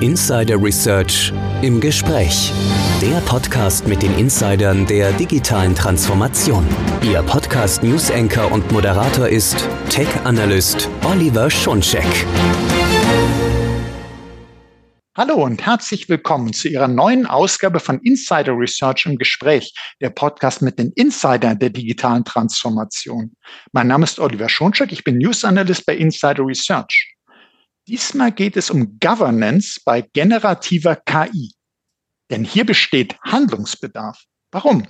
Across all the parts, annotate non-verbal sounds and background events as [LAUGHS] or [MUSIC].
Insider Research im Gespräch. Der Podcast mit den Insidern der digitalen Transformation. Ihr Podcast News Anchor und Moderator ist Tech Analyst Oliver Schoncheck. Hallo und herzlich willkommen zu Ihrer neuen Ausgabe von Insider Research im Gespräch, der Podcast mit den Insidern der digitalen Transformation. Mein Name ist Oliver Schoncheck, ich bin News Analyst bei Insider Research. Diesmal geht es um Governance bei generativer KI. Denn hier besteht Handlungsbedarf. Warum?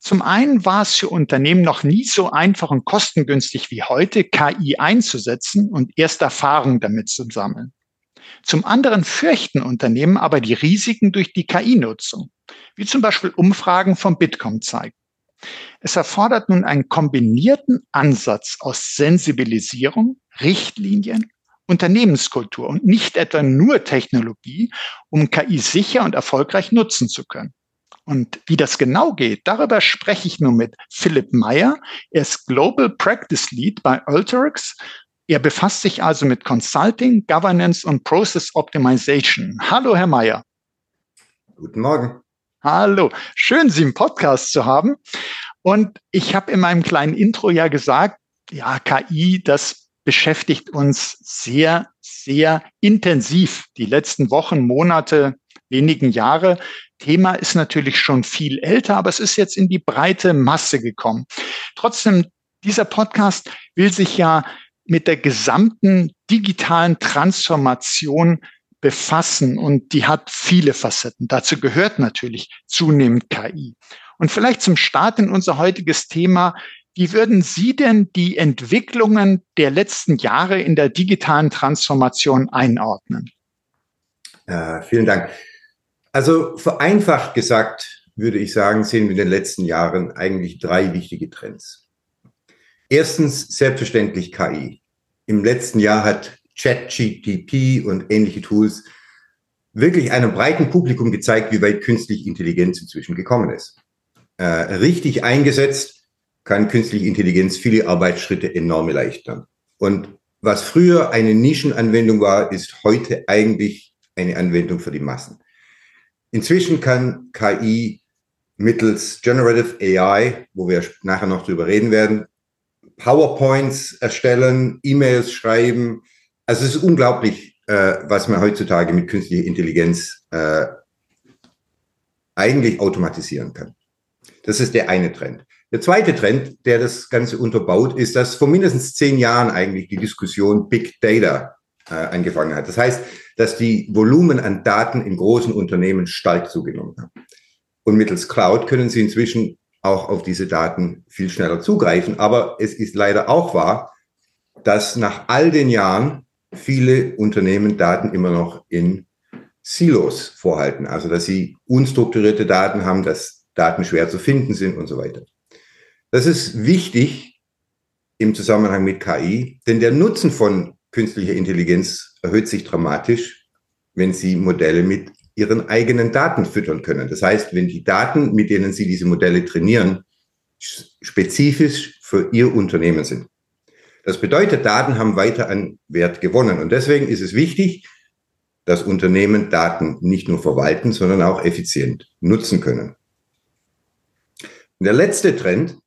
Zum einen war es für Unternehmen noch nie so einfach und kostengünstig wie heute, KI einzusetzen und erste Erfahrungen damit zu sammeln. Zum anderen fürchten Unternehmen aber die Risiken durch die KI-Nutzung, wie zum Beispiel Umfragen vom Bitkom zeigen. Es erfordert nun einen kombinierten Ansatz aus Sensibilisierung, Richtlinien, Unternehmenskultur und nicht etwa nur Technologie, um KI sicher und erfolgreich nutzen zu können. Und wie das genau geht, darüber spreche ich nun mit Philipp Meyer. Er ist Global Practice Lead bei Alteryx er befasst sich also mit Consulting, Governance und Process Optimization. Hallo, Herr Mayer. Guten Morgen. Hallo, schön, Sie im Podcast zu haben. Und ich habe in meinem kleinen Intro ja gesagt, ja, KI, das beschäftigt uns sehr, sehr intensiv die letzten Wochen, Monate, wenigen Jahre. Thema ist natürlich schon viel älter, aber es ist jetzt in die breite Masse gekommen. Trotzdem, dieser Podcast will sich ja mit der gesamten digitalen Transformation befassen und die hat viele Facetten. Dazu gehört natürlich zunehmend KI. Und vielleicht zum Start in unser heutiges Thema. Wie würden Sie denn die Entwicklungen der letzten Jahre in der digitalen Transformation einordnen? Äh, vielen Dank. Also vereinfacht gesagt würde ich sagen, sehen wir in den letzten Jahren eigentlich drei wichtige Trends. Erstens selbstverständlich KI. Im letzten Jahr hat ChatGTP und ähnliche Tools wirklich einem breiten Publikum gezeigt, wie weit künstliche Intelligenz inzwischen gekommen ist. Äh, richtig eingesetzt kann künstliche Intelligenz viele Arbeitsschritte enorm erleichtern. Und was früher eine Nischenanwendung war, ist heute eigentlich eine Anwendung für die Massen. Inzwischen kann KI mittels Generative AI, wo wir nachher noch drüber reden werden, PowerPoints erstellen, E-Mails schreiben. Also es ist unglaublich, äh, was man heutzutage mit künstlicher Intelligenz äh, eigentlich automatisieren kann. Das ist der eine Trend. Der zweite Trend, der das Ganze unterbaut, ist, dass vor mindestens zehn Jahren eigentlich die Diskussion Big Data äh, angefangen hat. Das heißt, dass die Volumen an Daten in großen Unternehmen stark zugenommen haben. Und mittels Cloud können Sie inzwischen auch auf diese Daten viel schneller zugreifen. Aber es ist leider auch wahr, dass nach all den Jahren viele Unternehmen Daten immer noch in Silos vorhalten. Also dass sie unstrukturierte Daten haben, dass Daten schwer zu finden sind und so weiter. Das ist wichtig im Zusammenhang mit KI, denn der Nutzen von künstlicher Intelligenz erhöht sich dramatisch, wenn Sie Modelle mit ihren eigenen Daten füttern können. Das heißt, wenn die Daten, mit denen sie diese Modelle trainieren, spezifisch für ihr Unternehmen sind. Das bedeutet, Daten haben weiter an Wert gewonnen. Und deswegen ist es wichtig, dass Unternehmen Daten nicht nur verwalten, sondern auch effizient nutzen können. Und der letzte Trend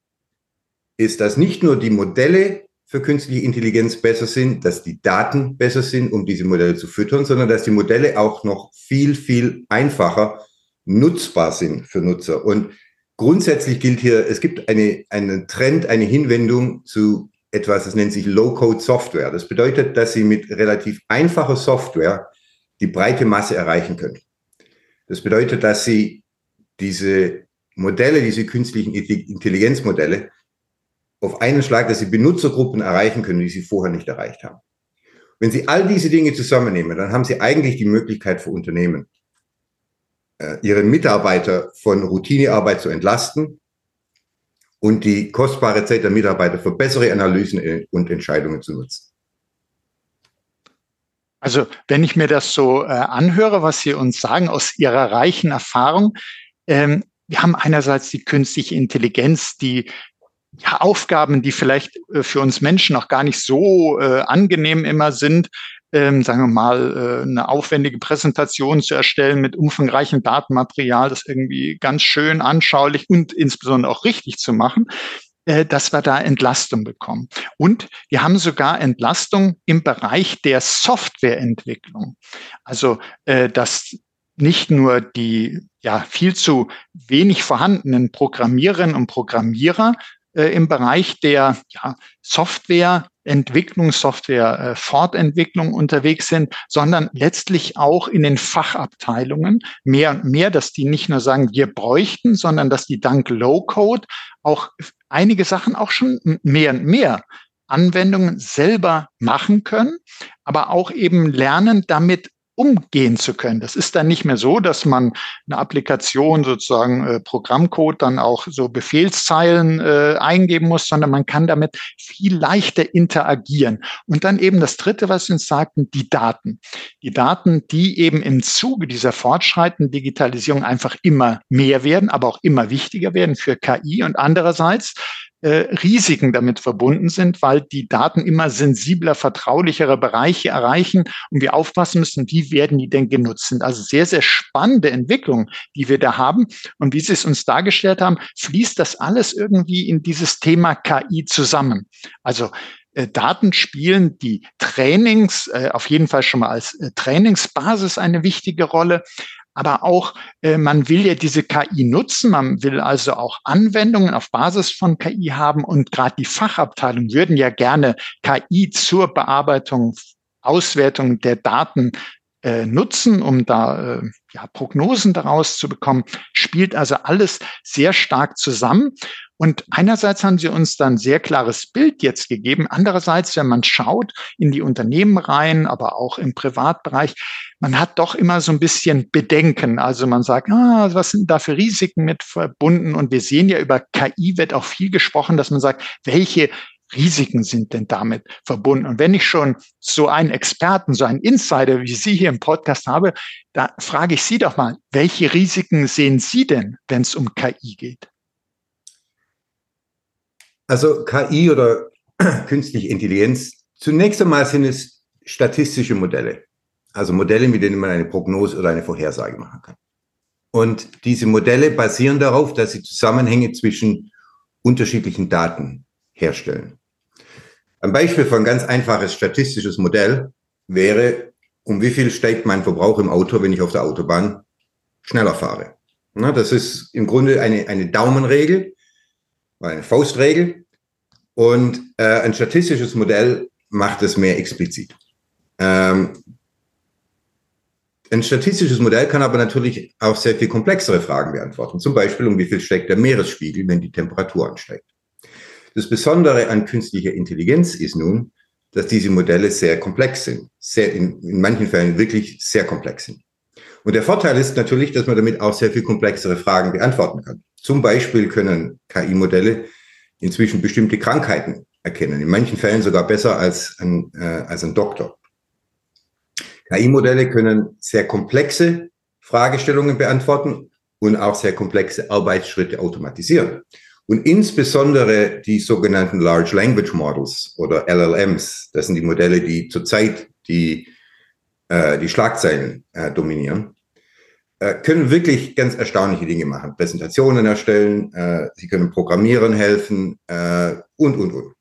ist, dass nicht nur die Modelle für künstliche Intelligenz besser sind, dass die Daten besser sind, um diese Modelle zu füttern, sondern dass die Modelle auch noch viel, viel einfacher nutzbar sind für Nutzer. Und grundsätzlich gilt hier, es gibt eine, einen Trend, eine Hinwendung zu etwas, das nennt sich Low-Code-Software. Das bedeutet, dass Sie mit relativ einfacher Software die breite Masse erreichen können. Das bedeutet, dass Sie diese Modelle, diese künstlichen Intelligenzmodelle, auf einen Schlag, dass sie Benutzergruppen erreichen können, die sie vorher nicht erreicht haben. Wenn Sie all diese Dinge zusammennehmen, dann haben Sie eigentlich die Möglichkeit für Unternehmen, äh, ihre Mitarbeiter von Routinearbeit zu entlasten und die kostbare Zeit der Mitarbeiter für bessere Analysen und Entscheidungen zu nutzen. Also wenn ich mir das so äh, anhöre, was Sie uns sagen aus Ihrer reichen Erfahrung, ähm, wir haben einerseits die künstliche Intelligenz, die ja, Aufgaben, die vielleicht äh, für uns Menschen auch gar nicht so äh, angenehm immer sind, ähm, sagen wir mal, äh, eine aufwendige Präsentation zu erstellen mit umfangreichem Datenmaterial, das irgendwie ganz schön anschaulich und insbesondere auch richtig zu machen, äh, dass wir da Entlastung bekommen. Und wir haben sogar Entlastung im Bereich der Softwareentwicklung. Also, äh, dass nicht nur die ja viel zu wenig vorhandenen Programmiererinnen und Programmierer äh, im Bereich der ja, Softwareentwicklung, Softwarefortentwicklung äh, unterwegs sind, sondern letztlich auch in den Fachabteilungen. Mehr und mehr, dass die nicht nur sagen, wir bräuchten, sondern dass die dank Low-Code auch einige Sachen auch schon mehr und mehr Anwendungen selber machen können, aber auch eben lernen, damit umgehen zu können. Das ist dann nicht mehr so, dass man eine Applikation sozusagen äh, Programmcode dann auch so Befehlszeilen äh, eingeben muss, sondern man kann damit viel leichter interagieren. Und dann eben das Dritte, was Sie uns sagten, die Daten. Die Daten, die eben im Zuge dieser fortschreitenden Digitalisierung einfach immer mehr werden, aber auch immer wichtiger werden für KI und andererseits äh, Risiken damit verbunden sind, weil die Daten immer sensibler, vertraulichere Bereiche erreichen und wir aufpassen müssen, wie werden die denn genutzt sind. Also sehr, sehr spannende Entwicklung, die wir da haben. Und wie Sie es uns dargestellt haben, fließt das alles irgendwie in dieses Thema KI zusammen. Also äh, Daten spielen die Trainings, äh, auf jeden Fall schon mal als äh, Trainingsbasis eine wichtige Rolle aber auch äh, man will ja diese KI nutzen, man will also auch Anwendungen auf Basis von KI haben und gerade die Fachabteilungen würden ja gerne KI zur Bearbeitung, Auswertung der Daten äh, nutzen, um da äh, ja, Prognosen daraus zu bekommen, spielt also alles sehr stark zusammen. Und einerseits haben sie uns dann sehr klares Bild jetzt gegeben. Andererseits, wenn man schaut in die Unternehmen rein, aber auch im Privatbereich, man hat doch immer so ein bisschen Bedenken. Also man sagt, ah, was sind da für Risiken mit verbunden? Und wir sehen ja über KI wird auch viel gesprochen, dass man sagt, welche Risiken sind denn damit verbunden? Und wenn ich schon so einen Experten, so einen Insider wie Sie hier im Podcast habe, da frage ich Sie doch mal, welche Risiken sehen Sie denn, wenn es um KI geht? Also KI oder [CLEARS THROAT] künstliche Intelligenz, zunächst einmal sind es statistische Modelle. Also Modelle, mit denen man eine Prognose oder eine Vorhersage machen kann. Und diese Modelle basieren darauf, dass sie Zusammenhänge zwischen unterschiedlichen Daten herstellen. Ein Beispiel für ein ganz einfaches statistisches Modell wäre, um wie viel steigt mein Verbrauch im Auto, wenn ich auf der Autobahn schneller fahre. Na, das ist im Grunde eine, eine Daumenregel, eine Faustregel. Und äh, ein statistisches Modell macht es mehr explizit. Ähm, ein statistisches Modell kann aber natürlich auch sehr viel komplexere Fragen beantworten. Zum Beispiel, um wie viel steigt der Meeresspiegel, wenn die Temperatur ansteigt. Das Besondere an künstlicher Intelligenz ist nun, dass diese Modelle sehr komplex sind, sehr in, in manchen Fällen wirklich sehr komplex sind. Und der Vorteil ist natürlich, dass man damit auch sehr viel komplexere Fragen beantworten kann. Zum Beispiel können KI-Modelle inzwischen bestimmte Krankheiten erkennen, in manchen Fällen sogar besser als ein, äh, als ein Doktor. KI-Modelle können sehr komplexe Fragestellungen beantworten und auch sehr komplexe Arbeitsschritte automatisieren. Und insbesondere die sogenannten Large Language Models oder LLMs, das sind die Modelle, die zurzeit die, äh, die Schlagzeilen äh, dominieren, äh, können wirklich ganz erstaunliche Dinge machen. Präsentationen erstellen, äh, sie können Programmieren helfen äh, und, und, und.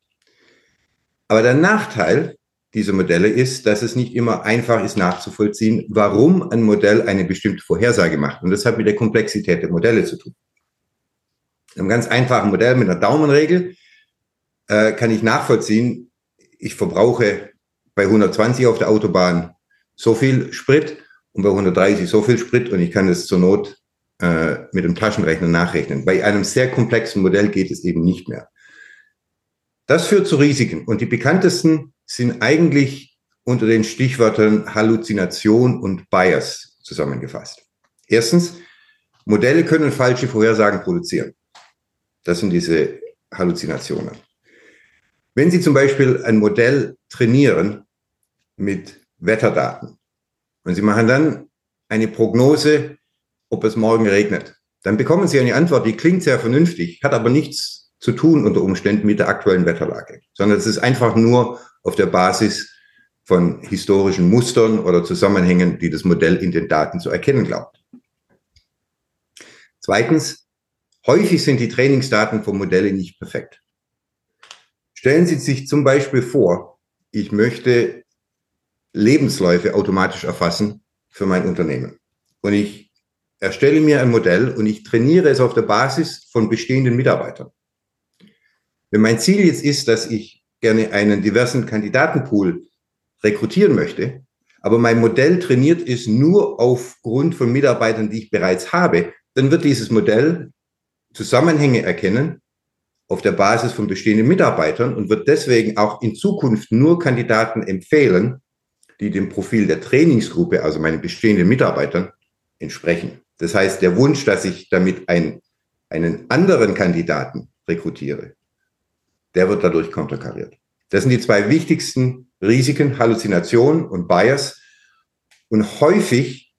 Aber der Nachteil dieser Modelle ist, dass es nicht immer einfach ist nachzuvollziehen, warum ein Modell eine bestimmte Vorhersage macht. Und das hat mit der Komplexität der Modelle zu tun. In einem ganz einfachen Modell mit einer Daumenregel äh, kann ich nachvollziehen, ich verbrauche bei 120 auf der Autobahn so viel Sprit und bei 130 so viel Sprit und ich kann es zur Not äh, mit dem Taschenrechner nachrechnen. Bei einem sehr komplexen Modell geht es eben nicht mehr. Das führt zu Risiken und die bekanntesten sind eigentlich unter den Stichwörtern Halluzination und Bias zusammengefasst. Erstens, Modelle können falsche Vorhersagen produzieren. Das sind diese Halluzinationen. Wenn Sie zum Beispiel ein Modell trainieren mit Wetterdaten und Sie machen dann eine Prognose, ob es morgen regnet, dann bekommen Sie eine Antwort, die klingt sehr vernünftig, hat aber nichts zu tun unter Umständen mit der aktuellen Wetterlage, sondern es ist einfach nur auf der Basis von historischen Mustern oder Zusammenhängen, die das Modell in den Daten zu erkennen glaubt. Zweitens, häufig sind die Trainingsdaten vom Modelle nicht perfekt. Stellen Sie sich zum Beispiel vor, ich möchte Lebensläufe automatisch erfassen für mein Unternehmen. Und ich erstelle mir ein Modell und ich trainiere es auf der Basis von bestehenden Mitarbeitern. Wenn mein Ziel jetzt ist, dass ich gerne einen diversen Kandidatenpool rekrutieren möchte, aber mein Modell trainiert ist nur aufgrund von Mitarbeitern, die ich bereits habe, dann wird dieses Modell Zusammenhänge erkennen auf der Basis von bestehenden Mitarbeitern und wird deswegen auch in Zukunft nur Kandidaten empfehlen, die dem Profil der Trainingsgruppe, also meinen bestehenden Mitarbeitern, entsprechen. Das heißt, der Wunsch, dass ich damit ein, einen anderen Kandidaten rekrutiere, der wird dadurch konterkariert. Das sind die zwei wichtigsten Risiken, Halluzination und Bias. Und häufig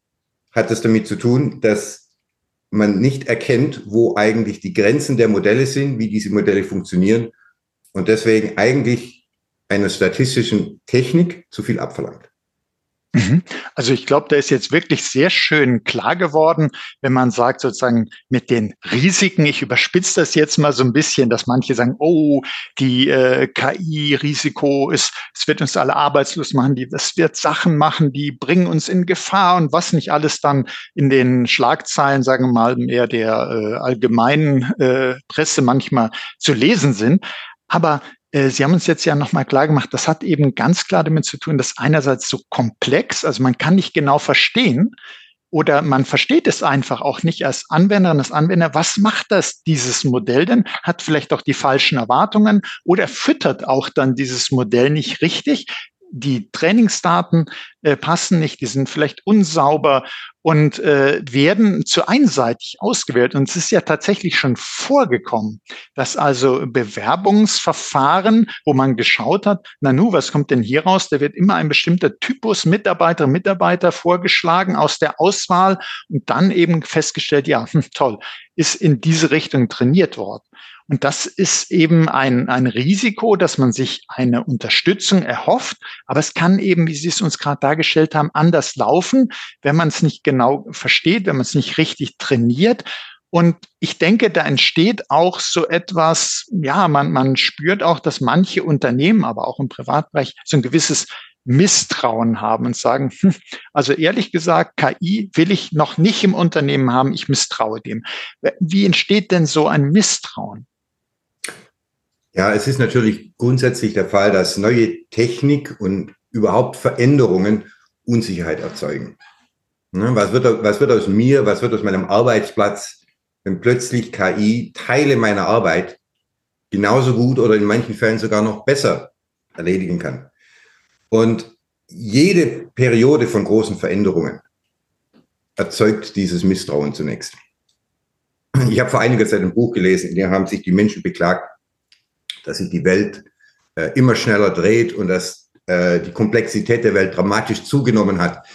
hat es damit zu tun, dass man nicht erkennt, wo eigentlich die Grenzen der Modelle sind, wie diese Modelle funktionieren und deswegen eigentlich einer statistischen Technik zu viel abverlangt. Mhm. Also ich glaube, da ist jetzt wirklich sehr schön klar geworden, wenn man sagt sozusagen mit den Risiken, ich überspitze das jetzt mal so ein bisschen, dass manche sagen, oh, die äh, KI-Risiko ist, es wird uns alle arbeitslos machen, die, es wird Sachen machen, die bringen uns in Gefahr und was nicht alles dann in den Schlagzeilen, sagen wir mal, mehr der äh, allgemeinen äh, Presse manchmal zu lesen sind. Aber Sie haben uns jetzt ja nochmal klar gemacht, das hat eben ganz klar damit zu tun, dass einerseits so komplex, also man kann nicht genau verstehen, oder man versteht es einfach auch nicht als Anwenderin, als Anwender. Was macht das, dieses Modell denn? Hat vielleicht auch die falschen Erwartungen oder füttert auch dann dieses Modell nicht richtig? Die Trainingsdaten äh, passen nicht, die sind vielleicht unsauber und äh, werden zu einseitig ausgewählt. Und es ist ja tatsächlich schon vorgekommen, dass also Bewerbungsverfahren, wo man geschaut hat, na nu, was kommt denn hier raus? Da wird immer ein bestimmter Typus Mitarbeiter, Mitarbeiter vorgeschlagen aus der Auswahl und dann eben festgestellt, ja, hm, toll, ist in diese Richtung trainiert worden. Und das ist eben ein, ein Risiko, dass man sich eine Unterstützung erhofft. Aber es kann eben, wie Sie es uns gerade dargestellt haben, anders laufen, wenn man es nicht genau versteht, wenn man es nicht richtig trainiert. Und ich denke, da entsteht auch so etwas, ja, man, man spürt auch, dass manche Unternehmen, aber auch im Privatbereich, so ein gewisses Misstrauen haben und sagen, hm, also ehrlich gesagt, KI will ich noch nicht im Unternehmen haben, ich misstraue dem. Wie entsteht denn so ein Misstrauen? Ja, es ist natürlich grundsätzlich der Fall, dass neue Technik und überhaupt Veränderungen Unsicherheit erzeugen. Ne, was wird, was wird aus mir, was wird aus meinem Arbeitsplatz, wenn plötzlich KI Teile meiner Arbeit genauso gut oder in manchen Fällen sogar noch besser erledigen kann? Und jede Periode von großen Veränderungen erzeugt dieses Misstrauen zunächst. Ich habe vor einiger Zeit ein Buch gelesen, in dem haben sich die Menschen beklagt, dass sich die Welt äh, immer schneller dreht und dass äh, die Komplexität der Welt dramatisch zugenommen hat.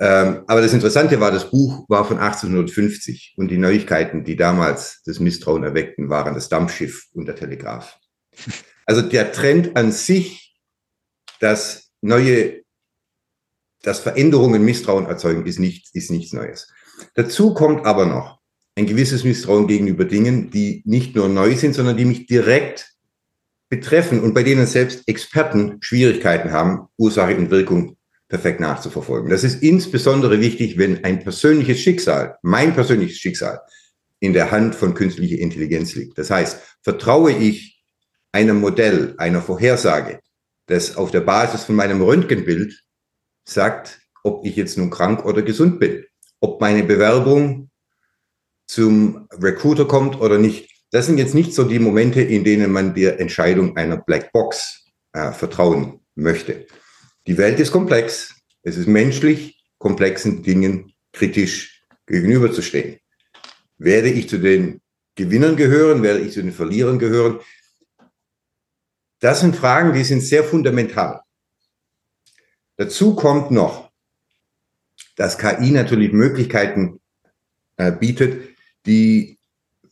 Ähm, aber das Interessante war, das Buch war von 1850 und die Neuigkeiten, die damals das Misstrauen erweckten, waren das Dampfschiff und der Telegraph. Also der Trend an sich, dass neue, dass Veränderungen Misstrauen erzeugen, ist, nicht, ist nichts Neues. Dazu kommt aber noch ein gewisses Misstrauen gegenüber Dingen, die nicht nur neu sind, sondern die mich direkt betreffen und bei denen selbst Experten Schwierigkeiten haben, Ursache und Wirkung perfekt nachzuverfolgen. Das ist insbesondere wichtig, wenn ein persönliches Schicksal, mein persönliches Schicksal, in der Hand von künstlicher Intelligenz liegt. Das heißt, vertraue ich einem Modell, einer Vorhersage, das auf der Basis von meinem Röntgenbild sagt, ob ich jetzt nun krank oder gesund bin, ob meine Bewerbung zum Recruiter kommt oder nicht. Das sind jetzt nicht so die Momente, in denen man der Entscheidung einer Blackbox äh, vertrauen möchte. Die Welt ist komplex. Es ist menschlich, komplexen Dingen kritisch gegenüberzustehen. Werde ich zu den Gewinnern gehören? Werde ich zu den Verlierern gehören? Das sind Fragen, die sind sehr fundamental. Dazu kommt noch, dass KI natürlich Möglichkeiten äh, bietet, die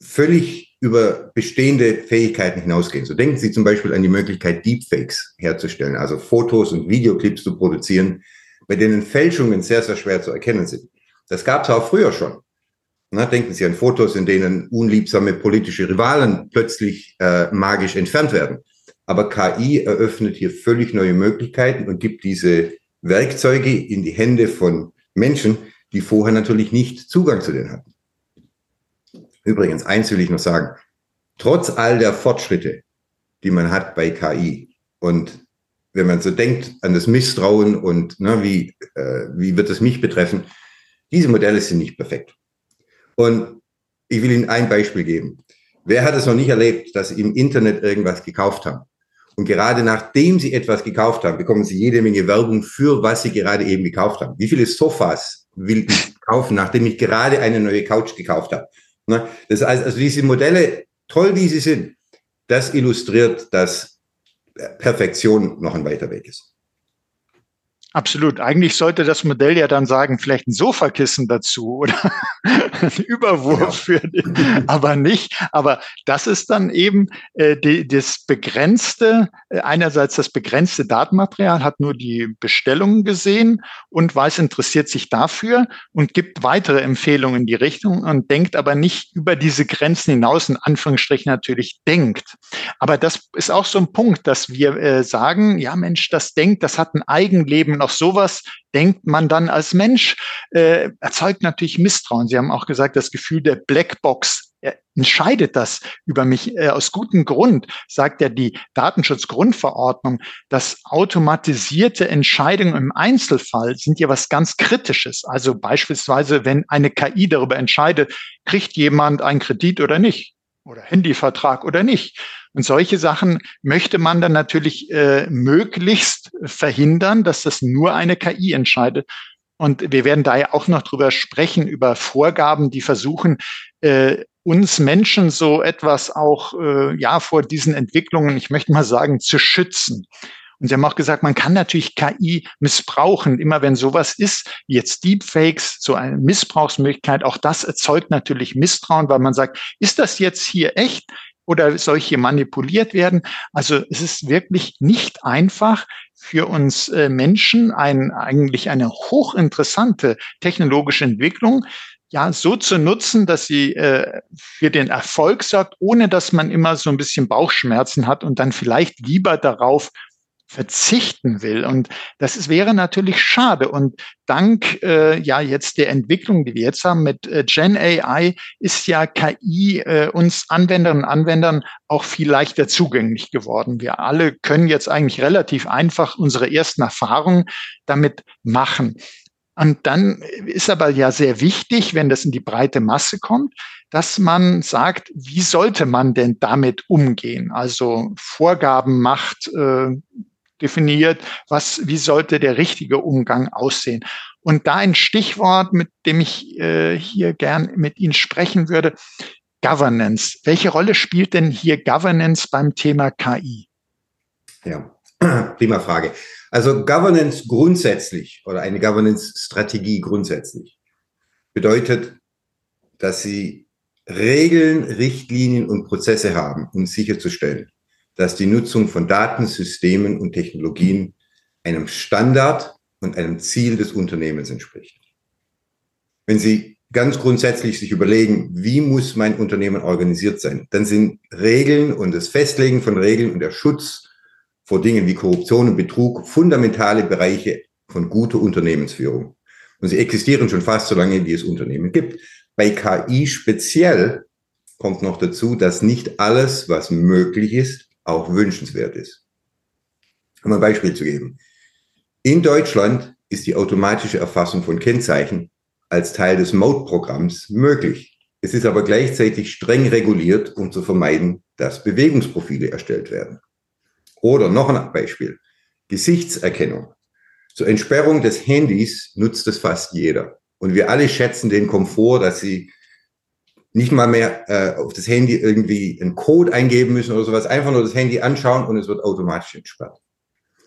völlig über bestehende Fähigkeiten hinausgehen. So denken Sie zum Beispiel an die Möglichkeit, Deepfakes herzustellen, also Fotos und Videoclips zu produzieren, bei denen Fälschungen sehr, sehr schwer zu erkennen sind. Das gab es auch früher schon. Na, denken Sie an Fotos, in denen unliebsame politische Rivalen plötzlich äh, magisch entfernt werden. Aber KI eröffnet hier völlig neue Möglichkeiten und gibt diese Werkzeuge in die Hände von Menschen, die vorher natürlich nicht Zugang zu denen hatten. Übrigens, eins will ich noch sagen. Trotz all der Fortschritte, die man hat bei KI und wenn man so denkt an das Misstrauen und ne, wie, äh, wie wird es mich betreffen, diese Modelle sind nicht perfekt. Und ich will Ihnen ein Beispiel geben. Wer hat es noch nicht erlebt, dass Sie im Internet irgendwas gekauft haben? Und gerade nachdem Sie etwas gekauft haben, bekommen Sie jede Menge Werbung für, was Sie gerade eben gekauft haben. Wie viele Sofas will ich kaufen, nachdem ich gerade eine neue Couch gekauft habe? Ne? Das heißt, also diese Modelle, toll wie sie sind, das illustriert, dass Perfektion noch ein weiter Weg ist. Absolut. Eigentlich sollte das Modell ja dann sagen, vielleicht ein Sofakissen dazu oder [LAUGHS] ein Überwurf für den, aber nicht. Aber das ist dann eben äh, die, das begrenzte, äh, einerseits das begrenzte Datenmaterial hat nur die Bestellungen gesehen und weiß, interessiert sich dafür und gibt weitere Empfehlungen in die Richtung und denkt aber nicht über diese Grenzen hinaus, in Anführungsstrichen natürlich denkt. Aber das ist auch so ein Punkt, dass wir äh, sagen, ja Mensch, das denkt, das hat ein Eigenleben auf sowas denkt man dann als Mensch, äh, erzeugt natürlich Misstrauen. Sie haben auch gesagt, das Gefühl der Blackbox entscheidet das über mich äh, aus gutem Grund, sagt ja die Datenschutzgrundverordnung, dass automatisierte Entscheidungen im Einzelfall sind ja was ganz Kritisches. Also beispielsweise, wenn eine KI darüber entscheidet, kriegt jemand einen Kredit oder nicht oder Handyvertrag oder nicht. Und solche Sachen möchte man dann natürlich äh, möglichst verhindern, dass das nur eine KI entscheidet. Und wir werden da ja auch noch drüber sprechen, über Vorgaben, die versuchen, äh, uns Menschen so etwas auch äh, ja vor diesen Entwicklungen, ich möchte mal sagen, zu schützen. Und Sie haben auch gesagt, man kann natürlich KI missbrauchen. Immer wenn sowas ist, wie jetzt Deepfakes, so eine Missbrauchsmöglichkeit, auch das erzeugt natürlich Misstrauen, weil man sagt, ist das jetzt hier echt? Oder solche manipuliert werden. Also es ist wirklich nicht einfach für uns äh, Menschen ein, eigentlich eine hochinteressante technologische Entwicklung, ja, so zu nutzen, dass sie äh, für den Erfolg sorgt, ohne dass man immer so ein bisschen Bauchschmerzen hat und dann vielleicht lieber darauf verzichten will. Und das ist, wäre natürlich schade. Und dank äh, ja jetzt der Entwicklung, die wir jetzt haben mit äh, Gen AI, ist ja KI äh, uns Anwenderinnen und Anwendern auch viel leichter zugänglich geworden. Wir alle können jetzt eigentlich relativ einfach unsere ersten Erfahrungen damit machen. Und dann ist aber ja sehr wichtig, wenn das in die breite Masse kommt, dass man sagt, wie sollte man denn damit umgehen? Also Vorgaben macht, äh, definiert, was, wie sollte der richtige Umgang aussehen. Und da ein Stichwort, mit dem ich äh, hier gern mit Ihnen sprechen würde, Governance. Welche Rolle spielt denn hier Governance beim Thema KI? Ja, [CLEARS THROAT] prima Frage. Also Governance grundsätzlich oder eine Governance-Strategie grundsätzlich bedeutet, dass Sie Regeln, Richtlinien und Prozesse haben, um sicherzustellen, dass die Nutzung von Datensystemen und Technologien einem Standard und einem Ziel des Unternehmens entspricht. Wenn Sie ganz grundsätzlich sich überlegen, wie muss mein Unternehmen organisiert sein, dann sind Regeln und das Festlegen von Regeln und der Schutz vor Dingen wie Korruption und Betrug fundamentale Bereiche von guter Unternehmensführung. Und sie existieren schon fast so lange, wie es Unternehmen gibt. Bei KI speziell kommt noch dazu, dass nicht alles, was möglich ist, auch wünschenswert ist. Um ein Beispiel zu geben. In Deutschland ist die automatische Erfassung von Kennzeichen als Teil des Mode-Programms möglich. Es ist aber gleichzeitig streng reguliert, um zu vermeiden, dass Bewegungsprofile erstellt werden. Oder noch ein Beispiel. Gesichtserkennung. Zur Entsperrung des Handys nutzt es fast jeder. Und wir alle schätzen den Komfort, dass sie nicht mal mehr äh, auf das Handy irgendwie einen Code eingeben müssen oder sowas, einfach nur das Handy anschauen und es wird automatisch entsperrt.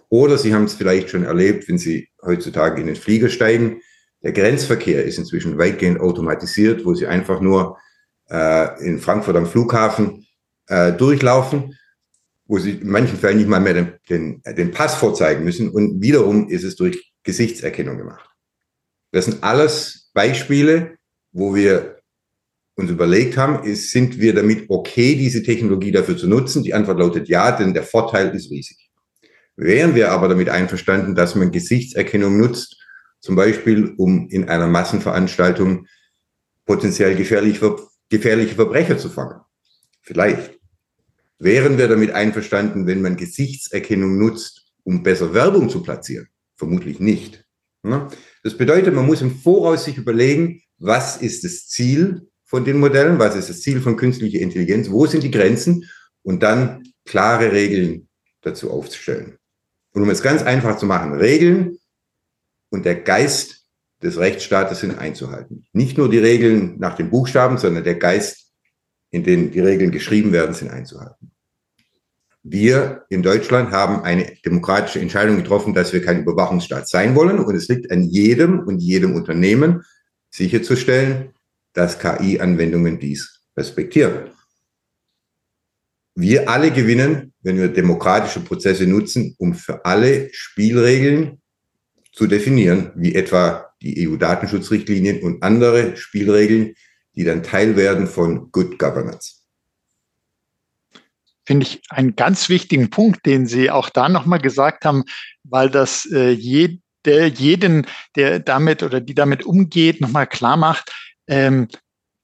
Oder Sie haben es vielleicht schon erlebt, wenn Sie heutzutage in den Flieger steigen. Der Grenzverkehr ist inzwischen weitgehend automatisiert, wo Sie einfach nur äh, in Frankfurt am Flughafen äh, durchlaufen, wo sie in manchen Fällen nicht mal mehr den, den, den Pass vorzeigen müssen. Und wiederum ist es durch Gesichtserkennung gemacht. Das sind alles Beispiele, wo wir uns überlegt haben, ist, sind wir damit okay, diese Technologie dafür zu nutzen? Die Antwort lautet ja, denn der Vorteil ist riesig. Wären wir aber damit einverstanden, dass man Gesichtserkennung nutzt, zum Beispiel um in einer Massenveranstaltung potenziell gefährliche, gefährliche Verbrecher zu fangen? Vielleicht. Wären wir damit einverstanden, wenn man Gesichtserkennung nutzt, um besser Werbung zu platzieren? Vermutlich nicht. Ne? Das bedeutet, man muss im Voraus sich überlegen, was ist das Ziel von den Modellen, was ist das Ziel von künstlicher Intelligenz, wo sind die Grenzen und dann klare Regeln dazu aufzustellen. Und um es ganz einfach zu machen, Regeln und der Geist des Rechtsstaates sind einzuhalten. Nicht nur die Regeln nach den Buchstaben, sondern der Geist, in den die Regeln geschrieben werden, sind einzuhalten. Wir in Deutschland haben eine demokratische Entscheidung getroffen, dass wir kein Überwachungsstaat sein wollen. Und es liegt an jedem und jedem Unternehmen sicherzustellen, dass KI-Anwendungen dies respektieren. Wir alle gewinnen, wenn wir demokratische Prozesse nutzen, um für alle Spielregeln zu definieren, wie etwa die EU-Datenschutzrichtlinien und andere Spielregeln, die dann Teil werden von Good Governance. Finde ich einen ganz wichtigen Punkt, den Sie auch da nochmal gesagt haben, weil das äh, jede, jeden, der damit oder die damit umgeht, nochmal klar macht, ähm,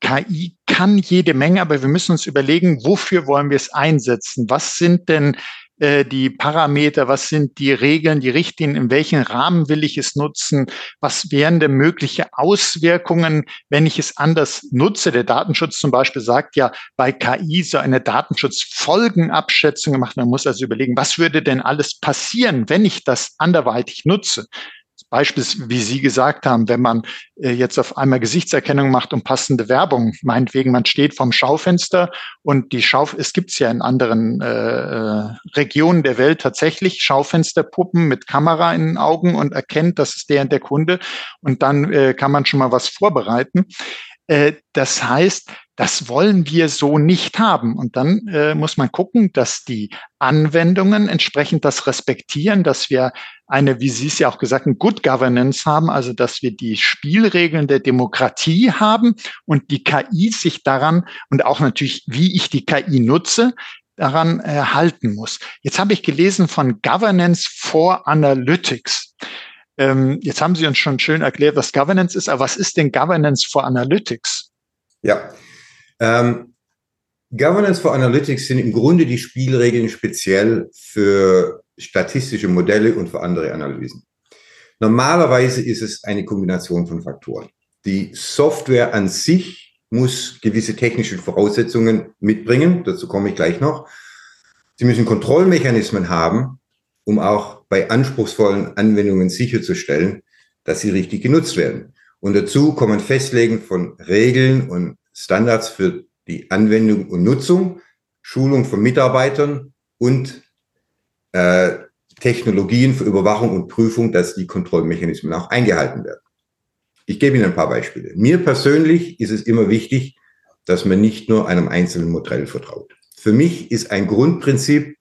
KI kann jede Menge, aber wir müssen uns überlegen, wofür wollen wir es einsetzen? Was sind denn äh, die Parameter, was sind die Regeln, die Richtlinien, in welchen Rahmen will ich es nutzen, was wären denn mögliche Auswirkungen, wenn ich es anders nutze. Der Datenschutz zum Beispiel sagt ja, bei KI so eine Datenschutzfolgenabschätzung gemacht. Man muss also überlegen, was würde denn alles passieren, wenn ich das anderweitig nutze. Beispiel, wie Sie gesagt haben, wenn man äh, jetzt auf einmal Gesichtserkennung macht und passende Werbung, meinetwegen, man steht vom Schaufenster und die Schau, es gibt's ja in anderen äh, äh, Regionen der Welt tatsächlich Schaufensterpuppen mit Kamera in den Augen und erkennt, das ist der und der Kunde und dann äh, kann man schon mal was vorbereiten. Äh, das heißt, das wollen wir so nicht haben. Und dann äh, muss man gucken, dass die Anwendungen entsprechend das respektieren, dass wir eine, wie Sie es ja auch gesagt haben, Good Governance haben, also dass wir die Spielregeln der Demokratie haben und die KI sich daran und auch natürlich, wie ich die KI nutze, daran äh, halten muss. Jetzt habe ich gelesen von Governance for Analytics. Ähm, jetzt haben Sie uns schon schön erklärt, was Governance ist, aber was ist denn Governance for Analytics? Ja, ähm, Governance for Analytics sind im Grunde die Spielregeln speziell für statistische Modelle und für andere Analysen. Normalerweise ist es eine Kombination von Faktoren. Die Software an sich muss gewisse technische Voraussetzungen mitbringen, dazu komme ich gleich noch. Sie müssen Kontrollmechanismen haben, um auch bei anspruchsvollen Anwendungen sicherzustellen, dass sie richtig genutzt werden. Und dazu kommen Festlegen von Regeln und Standards für die Anwendung und Nutzung, Schulung von Mitarbeitern und äh, Technologien für Überwachung und Prüfung, dass die Kontrollmechanismen auch eingehalten werden. Ich gebe Ihnen ein paar Beispiele. Mir persönlich ist es immer wichtig, dass man nicht nur einem einzelnen Modell vertraut. Für mich ist ein Grundprinzip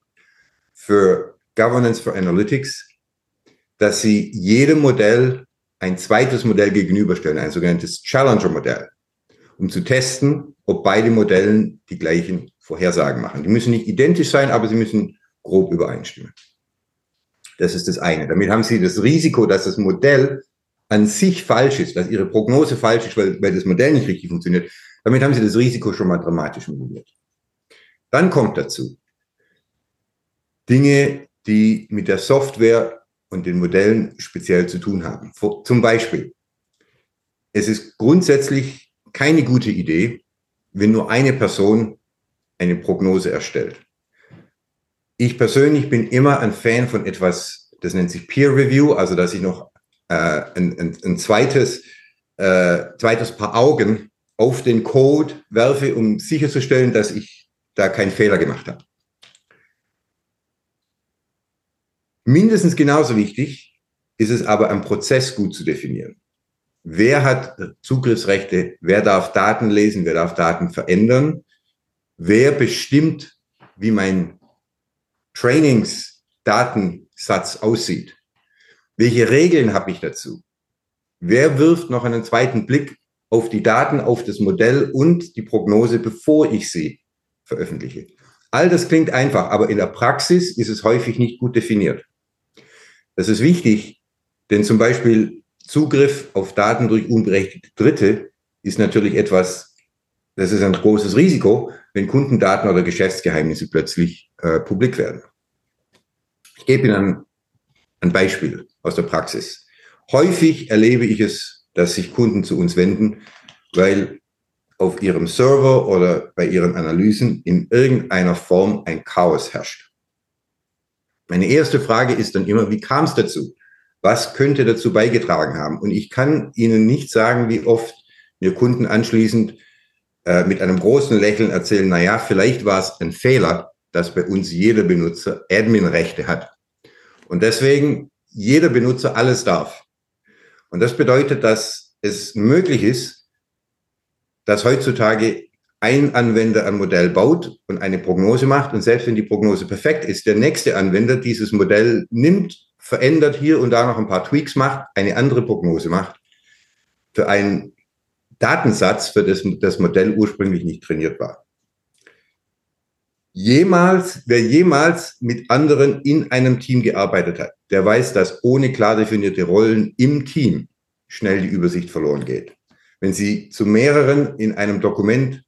für Governance for Analytics, dass Sie jedem Modell ein zweites Modell gegenüberstellen, ein sogenanntes Challenger-Modell um zu testen, ob beide Modellen die gleichen Vorhersagen machen. Die müssen nicht identisch sein, aber sie müssen grob übereinstimmen. Das ist das eine. Damit haben Sie das Risiko, dass das Modell an sich falsch ist, dass Ihre Prognose falsch ist, weil, weil das Modell nicht richtig funktioniert. Damit haben Sie das Risiko schon mal dramatisch minimiert. Dann kommt dazu Dinge, die mit der Software und den Modellen speziell zu tun haben. Zum Beispiel, es ist grundsätzlich keine gute Idee, wenn nur eine Person eine Prognose erstellt. Ich persönlich bin immer ein Fan von etwas, das nennt sich Peer Review, also dass ich noch äh, ein, ein, ein zweites, äh, zweites Paar Augen auf den Code werfe, um sicherzustellen, dass ich da keinen Fehler gemacht habe. Mindestens genauso wichtig ist es aber, einen Prozess gut zu definieren. Wer hat Zugriffsrechte, wer darf Daten lesen, wer darf Daten verändern, wer bestimmt, wie mein Trainingsdatensatz aussieht, welche Regeln habe ich dazu, wer wirft noch einen zweiten Blick auf die Daten, auf das Modell und die Prognose, bevor ich sie veröffentliche. All das klingt einfach, aber in der Praxis ist es häufig nicht gut definiert. Das ist wichtig, denn zum Beispiel Zugriff auf Daten durch unberechtigte Dritte ist natürlich etwas, das ist ein großes Risiko, wenn Kundendaten oder Geschäftsgeheimnisse plötzlich äh, publik werden. Ich gebe Ihnen ein, ein Beispiel aus der Praxis. Häufig erlebe ich es, dass sich Kunden zu uns wenden, weil auf ihrem Server oder bei ihren Analysen in irgendeiner Form ein Chaos herrscht. Meine erste Frage ist dann immer, wie kam es dazu? Was könnte dazu beigetragen haben? Und ich kann Ihnen nicht sagen, wie oft mir Kunden anschließend äh, mit einem großen Lächeln erzählen, na ja, vielleicht war es ein Fehler, dass bei uns jeder Benutzer Admin-Rechte hat. Und deswegen jeder Benutzer alles darf. Und das bedeutet, dass es möglich ist, dass heutzutage ein Anwender ein Modell baut und eine Prognose macht und selbst wenn die Prognose perfekt ist, der nächste Anwender dieses Modell nimmt, verändert hier und da noch ein paar Tweaks macht, eine andere Prognose macht für einen Datensatz, für das das Modell ursprünglich nicht trainiert war. Jemals, wer jemals mit anderen in einem Team gearbeitet hat, der weiß, dass ohne klar definierte Rollen im Team schnell die Übersicht verloren geht. Wenn Sie zu mehreren in einem Dokument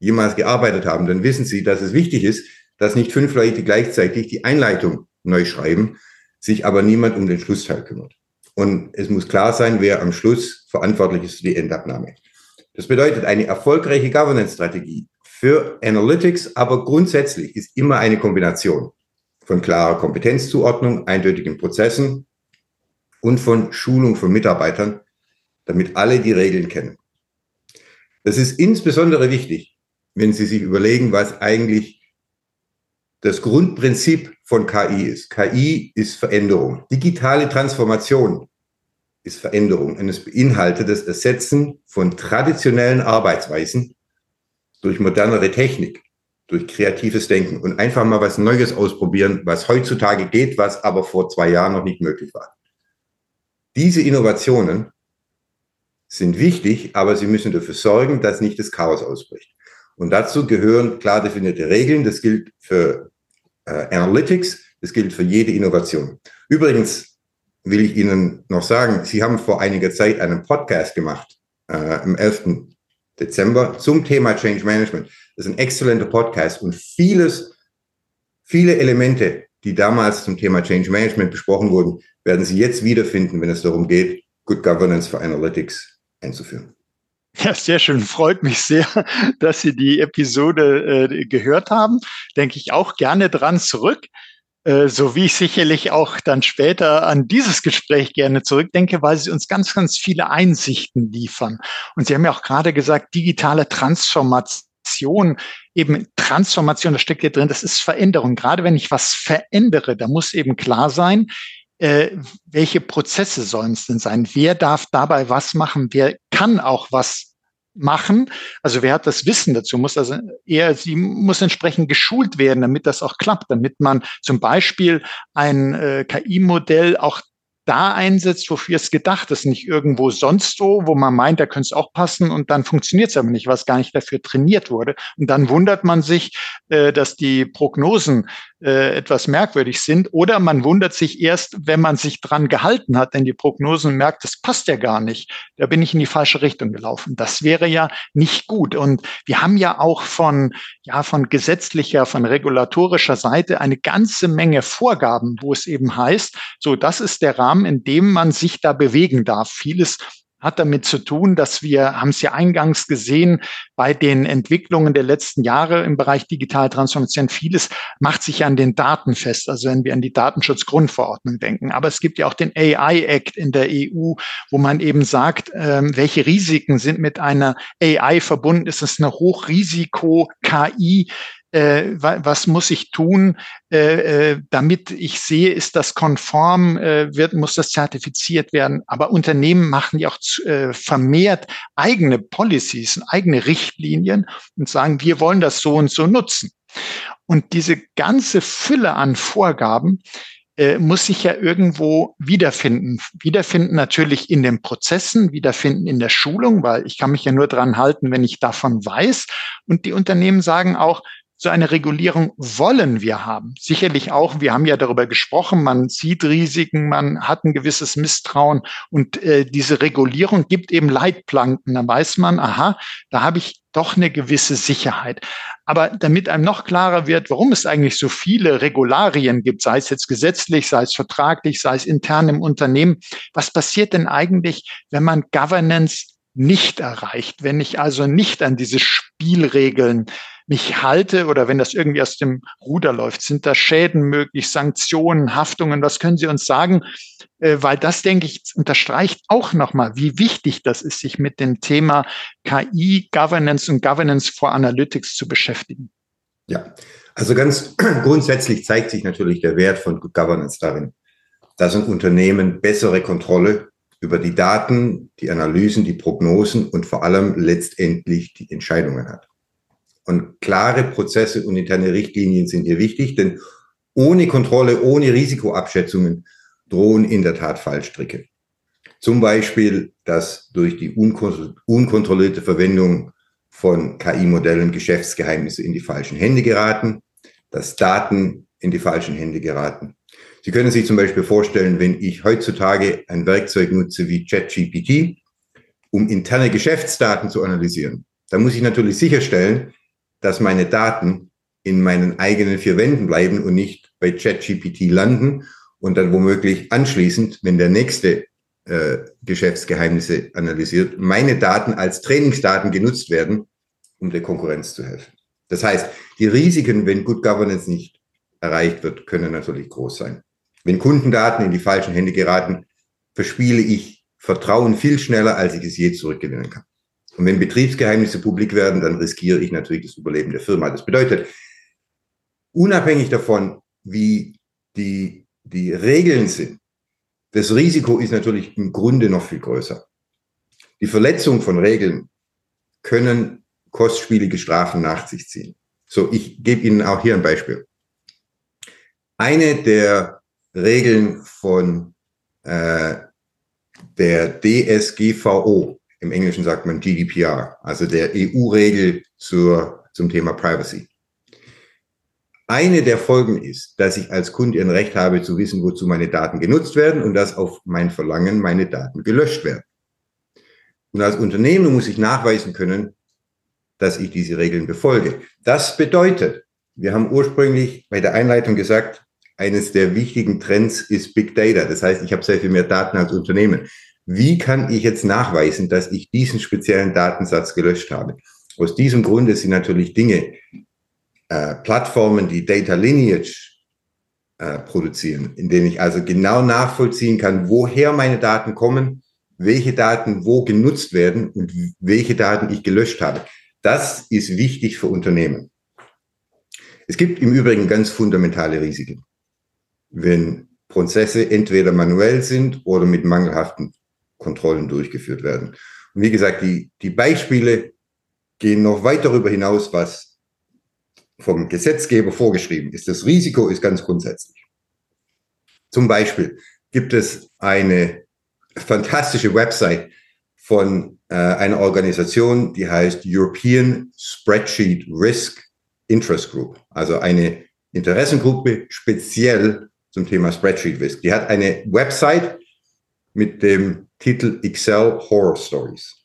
jemals gearbeitet haben, dann wissen Sie, dass es wichtig ist, dass nicht fünf Leute gleichzeitig die Einleitung neu schreiben, sich aber niemand um den Schlussteil kümmert. Und es muss klar sein, wer am Schluss verantwortlich ist für die Endabnahme. Das bedeutet, eine erfolgreiche Governance-Strategie für Analytics, aber grundsätzlich ist immer eine Kombination von klarer Kompetenzzuordnung, eindeutigen Prozessen und von Schulung von Mitarbeitern, damit alle die Regeln kennen. Das ist insbesondere wichtig, wenn Sie sich überlegen, was eigentlich das Grundprinzip von KI ist. KI ist Veränderung. Digitale Transformation ist Veränderung und es beinhaltet das Ersetzen von traditionellen Arbeitsweisen durch modernere Technik, durch kreatives Denken und einfach mal was Neues ausprobieren, was heutzutage geht, was aber vor zwei Jahren noch nicht möglich war. Diese Innovationen sind wichtig, aber sie müssen dafür sorgen, dass nicht das Chaos ausbricht. Und dazu gehören klar definierte Regeln. Das gilt für äh, Analytics, das gilt für jede Innovation. Übrigens will ich Ihnen noch sagen, Sie haben vor einiger Zeit einen Podcast gemacht, äh, am 11. Dezember, zum Thema Change Management. Das ist ein exzellenter Podcast und vieles, viele Elemente, die damals zum Thema Change Management besprochen wurden, werden Sie jetzt wiederfinden, wenn es darum geht, Good Governance for Analytics einzuführen. Ja, sehr schön. Freut mich sehr, [LAUGHS] dass Sie die Episode äh, gehört haben. Denke ich auch gerne dran zurück. Äh, so wie ich sicherlich auch dann später an dieses Gespräch gerne zurückdenke, weil sie uns ganz, ganz viele Einsichten liefern. Und Sie haben ja auch gerade gesagt, digitale Transformation eben Transformation, das steckt hier drin, das ist Veränderung. Gerade wenn ich was verändere, da muss eben klar sein, äh, welche Prozesse sollen es denn sein? Wer darf dabei was machen? Wer kann auch was machen? Also wer hat das Wissen dazu? Muss also eher, sie muss entsprechend geschult werden, damit das auch klappt, damit man zum Beispiel ein äh, KI-Modell auch da einsetzt, wofür es gedacht ist, nicht irgendwo sonst wo, wo man meint, da könnte es auch passen und dann funktioniert es aber nicht, was gar nicht dafür trainiert wurde. Und dann wundert man sich, äh, dass die Prognosen äh, etwas merkwürdig sind oder man wundert sich erst, wenn man sich dran gehalten hat, denn die Prognosen merkt, das passt ja gar nicht. Da bin ich in die falsche Richtung gelaufen. Das wäre ja nicht gut. Und wir haben ja auch von, ja, von gesetzlicher, von regulatorischer Seite eine ganze Menge Vorgaben, wo es eben heißt, so, das ist der Rahmen, Rahmen, in dem man sich da bewegen darf. Vieles hat damit zu tun, dass wir, haben es ja eingangs gesehen, bei den Entwicklungen der letzten Jahre im Bereich digitale Transformation, vieles macht sich an den Daten fest, also wenn wir an die Datenschutzgrundverordnung denken. Aber es gibt ja auch den AI Act in der EU, wo man eben sagt, ähm, welche Risiken sind mit einer AI verbunden? Ist es eine Hochrisiko-KI? Äh, was muss ich tun, äh, äh, damit ich sehe, ist das konform, äh, wird, muss das zertifiziert werden. Aber Unternehmen machen ja auch äh, vermehrt eigene Policies, eigene Richtlinien und sagen, wir wollen das so und so nutzen. Und diese ganze Fülle an Vorgaben, äh, muss sich ja irgendwo wiederfinden. Wiederfinden natürlich in den Prozessen, wiederfinden in der Schulung, weil ich kann mich ja nur dran halten, wenn ich davon weiß. Und die Unternehmen sagen auch, so eine Regulierung wollen wir haben. Sicherlich auch, wir haben ja darüber gesprochen, man sieht Risiken, man hat ein gewisses Misstrauen und äh, diese Regulierung gibt eben Leitplanken. Da weiß man, aha, da habe ich doch eine gewisse Sicherheit. Aber damit einem noch klarer wird, warum es eigentlich so viele Regularien gibt, sei es jetzt gesetzlich, sei es vertraglich, sei es intern im Unternehmen, was passiert denn eigentlich, wenn man Governance nicht erreicht, wenn ich also nicht an diese Spielregeln mich halte oder wenn das irgendwie aus dem Ruder läuft? Sind da Schäden möglich, Sanktionen, Haftungen? Was können Sie uns sagen? Äh, weil das, denke ich, unterstreicht auch nochmal, wie wichtig das ist, sich mit dem Thema KI, Governance und Governance for Analytics zu beschäftigen. Ja, also ganz [CLEARS THROAT] grundsätzlich zeigt sich natürlich der Wert von Good Governance darin, dass ein Unternehmen bessere Kontrolle über die Daten, die Analysen, die Prognosen und vor allem letztendlich die Entscheidungen hat. Und klare Prozesse und interne Richtlinien sind hier wichtig, denn ohne Kontrolle, ohne Risikoabschätzungen drohen in der Tat Fallstricke. Zum Beispiel, dass durch die unkontrollierte Verwendung von KI-Modellen Geschäftsgeheimnisse in die falschen Hände geraten, dass Daten in die falschen Hände geraten. Sie können sich zum Beispiel vorstellen, wenn ich heutzutage ein Werkzeug nutze wie ChatGPT, um interne Geschäftsdaten zu analysieren, dann muss ich natürlich sicherstellen, dass meine Daten in meinen eigenen vier Wänden bleiben und nicht bei ChatGPT landen und dann womöglich anschließend, wenn der nächste äh, Geschäftsgeheimnisse analysiert, meine Daten als Trainingsdaten genutzt werden, um der Konkurrenz zu helfen. Das heißt, die Risiken, wenn Good Governance nicht erreicht wird, können natürlich groß sein. Wenn Kundendaten in die falschen Hände geraten, verspiele ich Vertrauen viel schneller, als ich es je zurückgewinnen kann. Und wenn Betriebsgeheimnisse publik werden, dann riskiere ich natürlich das Überleben der Firma. Das bedeutet, unabhängig davon, wie die, die Regeln sind, das Risiko ist natürlich im Grunde noch viel größer. Die Verletzung von Regeln können kostspielige Strafen nach sich ziehen. So, ich gebe Ihnen auch hier ein Beispiel. Eine der Regeln von äh, der DSGVO, im Englischen sagt man GDPR, also der EU-Regel zur, zum Thema Privacy. Eine der Folgen ist, dass ich als Kunde ein Recht habe zu wissen, wozu meine Daten genutzt werden und dass auf mein Verlangen meine Daten gelöscht werden. Und als Unternehmer muss ich nachweisen können, dass ich diese Regeln befolge. Das bedeutet, wir haben ursprünglich bei der Einleitung gesagt, eines der wichtigen Trends ist Big Data. Das heißt, ich habe sehr viel mehr Daten als Unternehmen. Wie kann ich jetzt nachweisen, dass ich diesen speziellen Datensatz gelöscht habe? Aus diesem Grunde sind natürlich Dinge, äh, Plattformen, die Data Lineage äh, produzieren, in denen ich also genau nachvollziehen kann, woher meine Daten kommen, welche Daten wo genutzt werden und welche Daten ich gelöscht habe. Das ist wichtig für Unternehmen. Es gibt im Übrigen ganz fundamentale Risiken, wenn Prozesse entweder manuell sind oder mit mangelhaften Kontrollen durchgeführt werden. Und wie gesagt, die, die Beispiele gehen noch weit darüber hinaus, was vom Gesetzgeber vorgeschrieben ist. Das Risiko ist ganz grundsätzlich. Zum Beispiel gibt es eine fantastische Website von äh, einer Organisation, die heißt European Spreadsheet Risk Interest Group, also eine Interessengruppe speziell zum Thema Spreadsheet Risk. Die hat eine Website mit dem Titel Excel Horror Stories.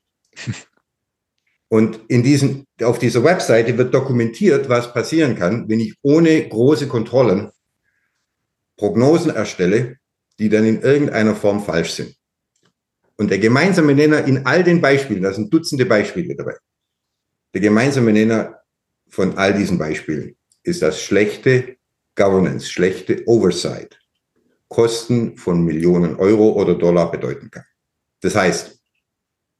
Und in diesen, auf dieser Webseite wird dokumentiert, was passieren kann, wenn ich ohne große Kontrollen Prognosen erstelle, die dann in irgendeiner Form falsch sind. Und der gemeinsame Nenner in all den Beispielen, da sind Dutzende Beispiele dabei, der gemeinsame Nenner von all diesen Beispielen ist das schlechte Governance, schlechte Oversight, Kosten von Millionen Euro oder Dollar bedeuten kann. Das heißt,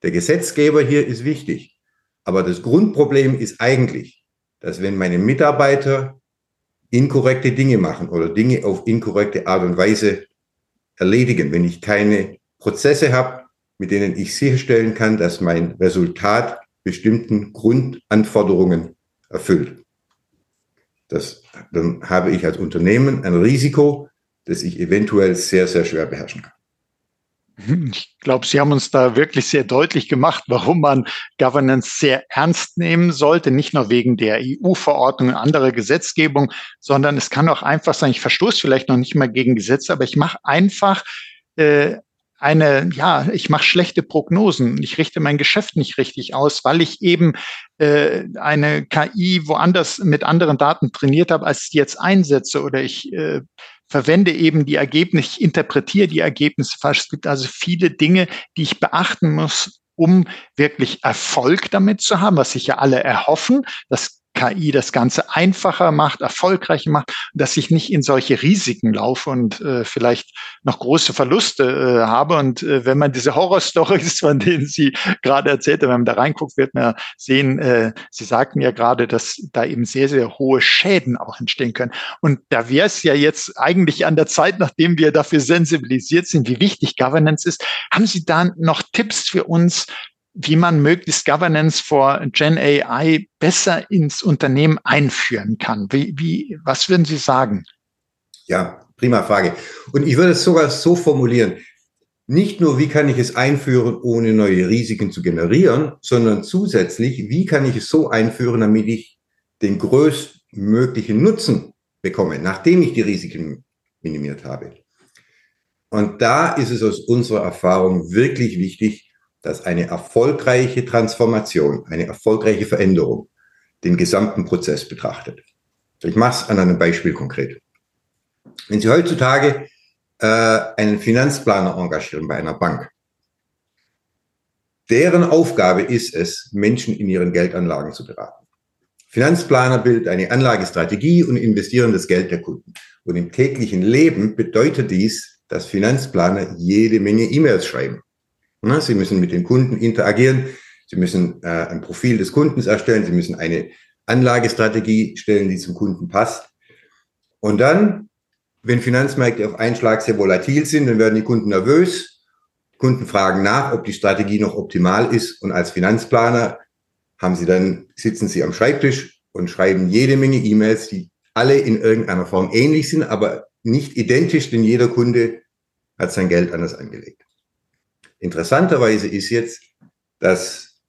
der Gesetzgeber hier ist wichtig, aber das Grundproblem ist eigentlich, dass wenn meine Mitarbeiter inkorrekte Dinge machen oder Dinge auf inkorrekte Art und Weise erledigen, wenn ich keine Prozesse habe, mit denen ich sicherstellen kann, dass mein Resultat bestimmten Grundanforderungen erfüllt. Das, dann habe ich als Unternehmen ein Risiko, das ich eventuell sehr, sehr schwer beherrschen kann. Hm, ich glaube, Sie haben uns da wirklich sehr deutlich gemacht, warum man Governance sehr ernst nehmen sollte, nicht nur wegen der EU-Verordnung und anderer Gesetzgebung, sondern es kann auch einfach sein, ich verstoße vielleicht noch nicht mal gegen Gesetze, aber ich mache einfach äh, eine, ja, ich mache schlechte Prognosen. Ich richte mein Geschäft nicht richtig aus, weil ich eben äh, eine KI woanders mit anderen Daten trainiert habe, als ich jetzt einsetze oder ich äh, verwende eben die Ergebnisse, ich interpretiere die Ergebnisse falsch. Es gibt also viele Dinge, die ich beachten muss, um wirklich Erfolg damit zu haben, was sich ja alle erhoffen. Das KI das Ganze einfacher macht, erfolgreicher macht, dass ich nicht in solche Risiken laufe und äh, vielleicht noch große Verluste äh, habe. Und äh, wenn man diese Horrorstories, [LAUGHS] von denen Sie gerade erzählt haben, wenn man da reinguckt, wird man sehen, äh, Sie sagten ja gerade, dass da eben sehr, sehr hohe Schäden auch entstehen können. Und da wäre es ja jetzt eigentlich an der Zeit, nachdem wir dafür sensibilisiert sind, wie wichtig Governance ist, haben Sie da noch Tipps für uns, wie man möglichst Governance for Gen AI besser ins Unternehmen einführen kann. Wie, wie, was würden Sie sagen? Ja, prima Frage. Und ich würde es sogar so formulieren. Nicht nur, wie kann ich es einführen, ohne neue Risiken zu generieren, sondern zusätzlich, wie kann ich es so einführen, damit ich den größtmöglichen Nutzen bekomme, nachdem ich die Risiken minimiert habe. Und da ist es aus unserer Erfahrung wirklich wichtig, dass eine erfolgreiche Transformation, eine erfolgreiche Veränderung den gesamten Prozess betrachtet. Ich mache es an einem Beispiel konkret. Wenn Sie heutzutage äh, einen Finanzplaner engagieren bei einer Bank, deren Aufgabe ist es, Menschen in ihren Geldanlagen zu beraten. Finanzplaner bildet eine Anlagestrategie und investieren das Geld der Kunden. Und im täglichen Leben bedeutet dies, dass Finanzplaner jede Menge E-Mails schreiben. Sie müssen mit den Kunden interagieren. Sie müssen äh, ein Profil des Kundens erstellen. Sie müssen eine Anlagestrategie stellen, die zum Kunden passt. Und dann, wenn Finanzmärkte auf einen Schlag sehr volatil sind, dann werden die Kunden nervös. Kunden fragen nach, ob die Strategie noch optimal ist. Und als Finanzplaner haben sie dann, sitzen sie am Schreibtisch und schreiben jede Menge E-Mails, die alle in irgendeiner Form ähnlich sind, aber nicht identisch, denn jeder Kunde hat sein Geld anders angelegt. Interessanterweise ist jetzt, dass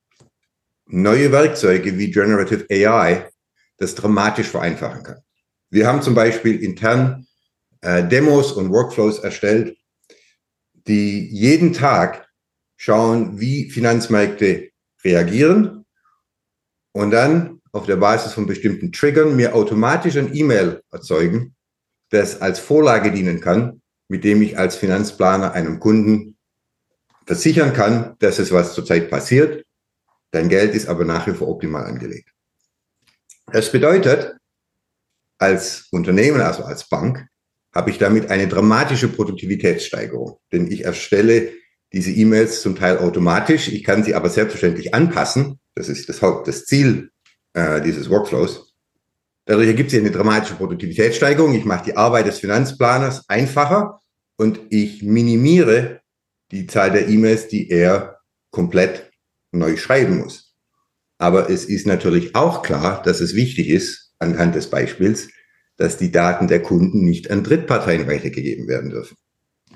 neue Werkzeuge wie Generative AI das dramatisch vereinfachen kann. Wir haben zum Beispiel intern äh, Demos und Workflows erstellt, die jeden Tag schauen, wie Finanzmärkte reagieren und dann auf der Basis von bestimmten Triggern mir automatisch ein E-Mail erzeugen, das als Vorlage dienen kann, mit dem ich als Finanzplaner einem Kunden versichern kann, dass es was zurzeit passiert. Dein Geld ist aber nach wie vor optimal angelegt. Das bedeutet, als Unternehmen, also als Bank, habe ich damit eine dramatische Produktivitätssteigerung. Denn ich erstelle diese E-Mails zum Teil automatisch. Ich kann sie aber selbstverständlich anpassen. Das ist das Haupt, das Ziel äh, dieses Workflows. Dadurch ergibt sich eine dramatische Produktivitätssteigerung. Ich mache die Arbeit des Finanzplaners einfacher und ich minimiere die Zahl der E-Mails, die er komplett neu schreiben muss. Aber es ist natürlich auch klar, dass es wichtig ist, anhand des Beispiels, dass die Daten der Kunden nicht an Drittparteien weitergegeben werden dürfen.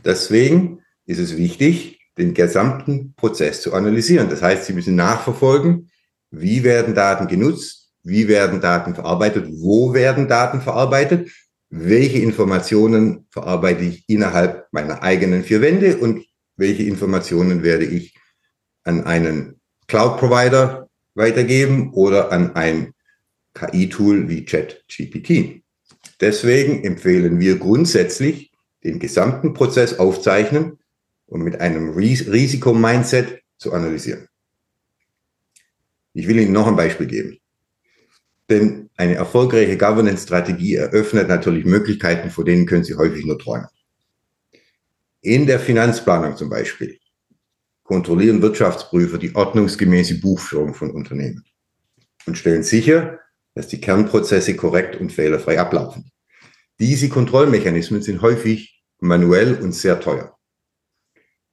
Deswegen ist es wichtig, den gesamten Prozess zu analysieren. Das heißt, Sie müssen nachverfolgen, wie werden Daten genutzt, wie werden Daten verarbeitet, wo werden Daten verarbeitet, welche Informationen verarbeite ich innerhalb meiner eigenen vier Wände und welche Informationen werde ich an einen Cloud-Provider weitergeben oder an ein KI-Tool wie ChatGPT. Deswegen empfehlen wir grundsätzlich, den gesamten Prozess aufzeichnen und mit einem Risikomindset zu analysieren. Ich will Ihnen noch ein Beispiel geben. Denn eine erfolgreiche Governance-Strategie eröffnet natürlich Möglichkeiten, vor denen können Sie häufig nur träumen. In der Finanzplanung zum Beispiel kontrollieren Wirtschaftsprüfer die ordnungsgemäße Buchführung von Unternehmen und stellen sicher, dass die Kernprozesse korrekt und fehlerfrei ablaufen. Diese Kontrollmechanismen sind häufig manuell und sehr teuer.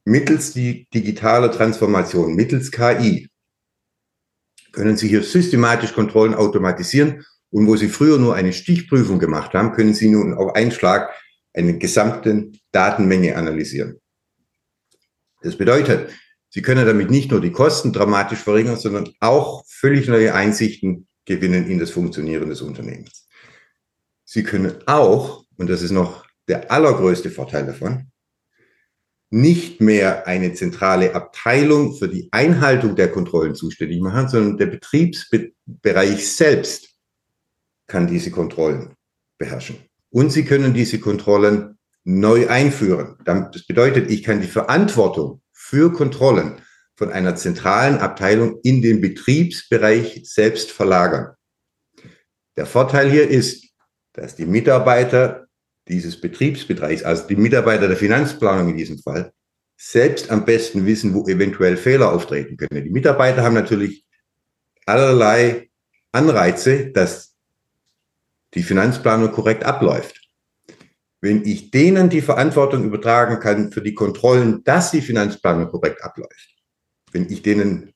Mittels die digitale Transformation, mittels KI, können Sie hier systematisch Kontrollen automatisieren und wo Sie früher nur eine Stichprüfung gemacht haben, können Sie nun auf einen Schlag eine gesamte Datenmenge analysieren. Das bedeutet, Sie können damit nicht nur die Kosten dramatisch verringern, sondern auch völlig neue Einsichten gewinnen in das Funktionieren des Unternehmens. Sie können auch, und das ist noch der allergrößte Vorteil davon, nicht mehr eine zentrale Abteilung für die Einhaltung der Kontrollen zuständig machen, sondern der Betriebsbereich selbst kann diese Kontrollen beherrschen. Und Sie können diese Kontrollen neu einführen. Das bedeutet, ich kann die Verantwortung für Kontrollen von einer zentralen Abteilung in den Betriebsbereich selbst verlagern. Der Vorteil hier ist, dass die Mitarbeiter dieses Betriebsbereichs, also die Mitarbeiter der Finanzplanung in diesem Fall, selbst am besten wissen, wo eventuell Fehler auftreten können. Die Mitarbeiter haben natürlich allerlei Anreize, dass die Finanzplanung korrekt abläuft. Wenn ich denen die Verantwortung übertragen kann für die Kontrollen, dass die Finanzplanung korrekt abläuft, wenn ich denen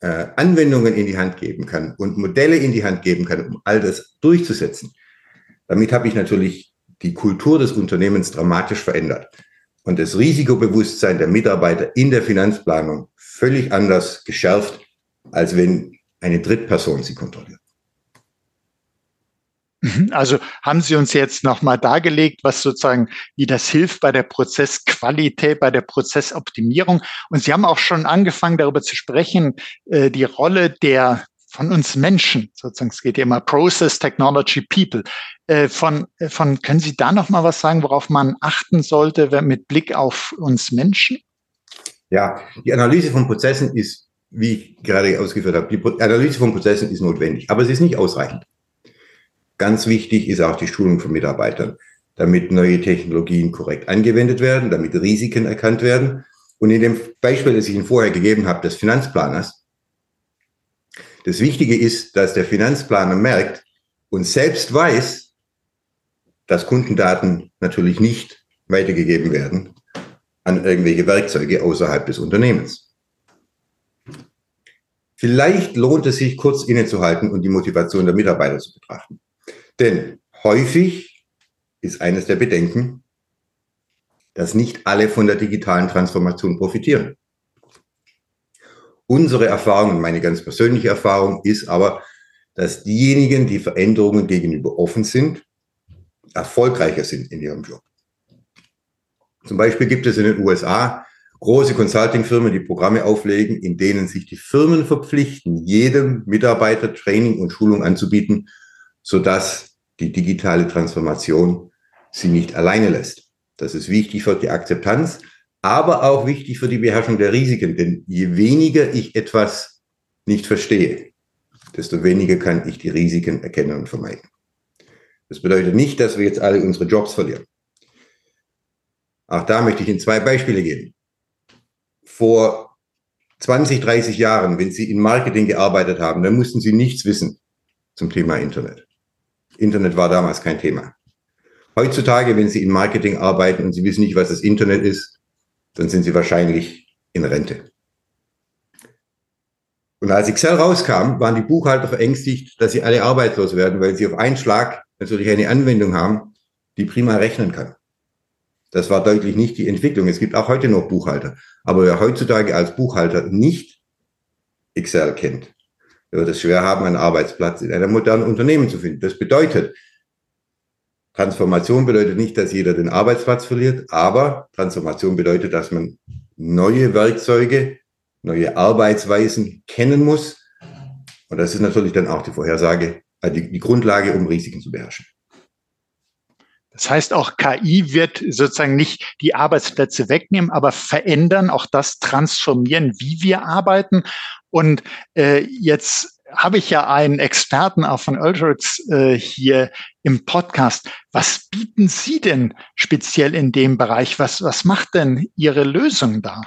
äh, Anwendungen in die Hand geben kann und Modelle in die Hand geben kann, um all das durchzusetzen, damit habe ich natürlich die Kultur des Unternehmens dramatisch verändert und das Risikobewusstsein der Mitarbeiter in der Finanzplanung völlig anders geschärft, als wenn eine Drittperson sie kontrolliert. Mhm. Also haben Sie uns jetzt nochmal dargelegt, was sozusagen, wie das hilft bei der Prozessqualität, bei der Prozessoptimierung. Und Sie haben auch schon angefangen, darüber zu sprechen, äh, die Rolle der von uns Menschen, sozusagen, es geht ja immer Process, Technology, People. Äh, von, äh, von, können Sie da noch mal was sagen, worauf man achten sollte mit Blick auf uns Menschen? Ja, die Analyse von Prozessen ist, wie ich gerade ausgeführt habe, die Analyse von Prozessen ist notwendig, aber sie ist nicht ausreichend. Ganz wichtig ist auch die Schulung von Mitarbeitern, damit neue Technologien korrekt angewendet werden, damit Risiken erkannt werden. Und in dem Beispiel, das ich Ihnen vorher gegeben habe, des Finanzplaners, das Wichtige ist, dass der Finanzplaner merkt und selbst weiß, dass Kundendaten natürlich nicht weitergegeben werden an irgendwelche Werkzeuge außerhalb des Unternehmens. Vielleicht lohnt es sich, kurz innezuhalten und die Motivation der Mitarbeiter zu betrachten. Denn häufig ist eines der Bedenken, dass nicht alle von der digitalen Transformation profitieren. Unsere Erfahrung und meine ganz persönliche Erfahrung ist aber, dass diejenigen, die Veränderungen gegenüber offen sind, erfolgreicher sind in ihrem Job. Zum Beispiel gibt es in den USA große Consulting-Firmen, die Programme auflegen, in denen sich die Firmen verpflichten, jedem Mitarbeiter Training und Schulung anzubieten, sodass die digitale Transformation sie nicht alleine lässt. Das ist wichtig für die Akzeptanz, aber auch wichtig für die Beherrschung der Risiken. Denn je weniger ich etwas nicht verstehe, desto weniger kann ich die Risiken erkennen und vermeiden. Das bedeutet nicht, dass wir jetzt alle unsere Jobs verlieren. Auch da möchte ich Ihnen zwei Beispiele geben. Vor 20, 30 Jahren, wenn Sie in Marketing gearbeitet haben, dann mussten Sie nichts wissen zum Thema Internet. Internet war damals kein Thema. Heutzutage, wenn Sie in Marketing arbeiten und Sie wissen nicht, was das Internet ist, dann sind Sie wahrscheinlich in Rente. Und als Excel rauskam, waren die Buchhalter verängstigt, dass sie alle arbeitslos werden, weil sie auf einen Schlag natürlich eine Anwendung haben, die prima rechnen kann. Das war deutlich nicht die Entwicklung. Es gibt auch heute noch Buchhalter. Aber wer heutzutage als Buchhalter nicht Excel kennt, wird es schwer haben, einen Arbeitsplatz in einem modernen Unternehmen zu finden. Das bedeutet, Transformation bedeutet nicht, dass jeder den Arbeitsplatz verliert, aber Transformation bedeutet, dass man neue Werkzeuge, neue Arbeitsweisen kennen muss. Und das ist natürlich dann auch die Vorhersage, äh, die, die Grundlage, um Risiken zu beherrschen. Das heißt, auch KI wird sozusagen nicht die Arbeitsplätze wegnehmen, aber verändern, auch das transformieren, wie wir arbeiten. Und äh, jetzt habe ich ja einen Experten auch von Ultrix äh, hier im Podcast. Was bieten Sie denn speziell in dem Bereich? Was, was macht denn Ihre Lösung da?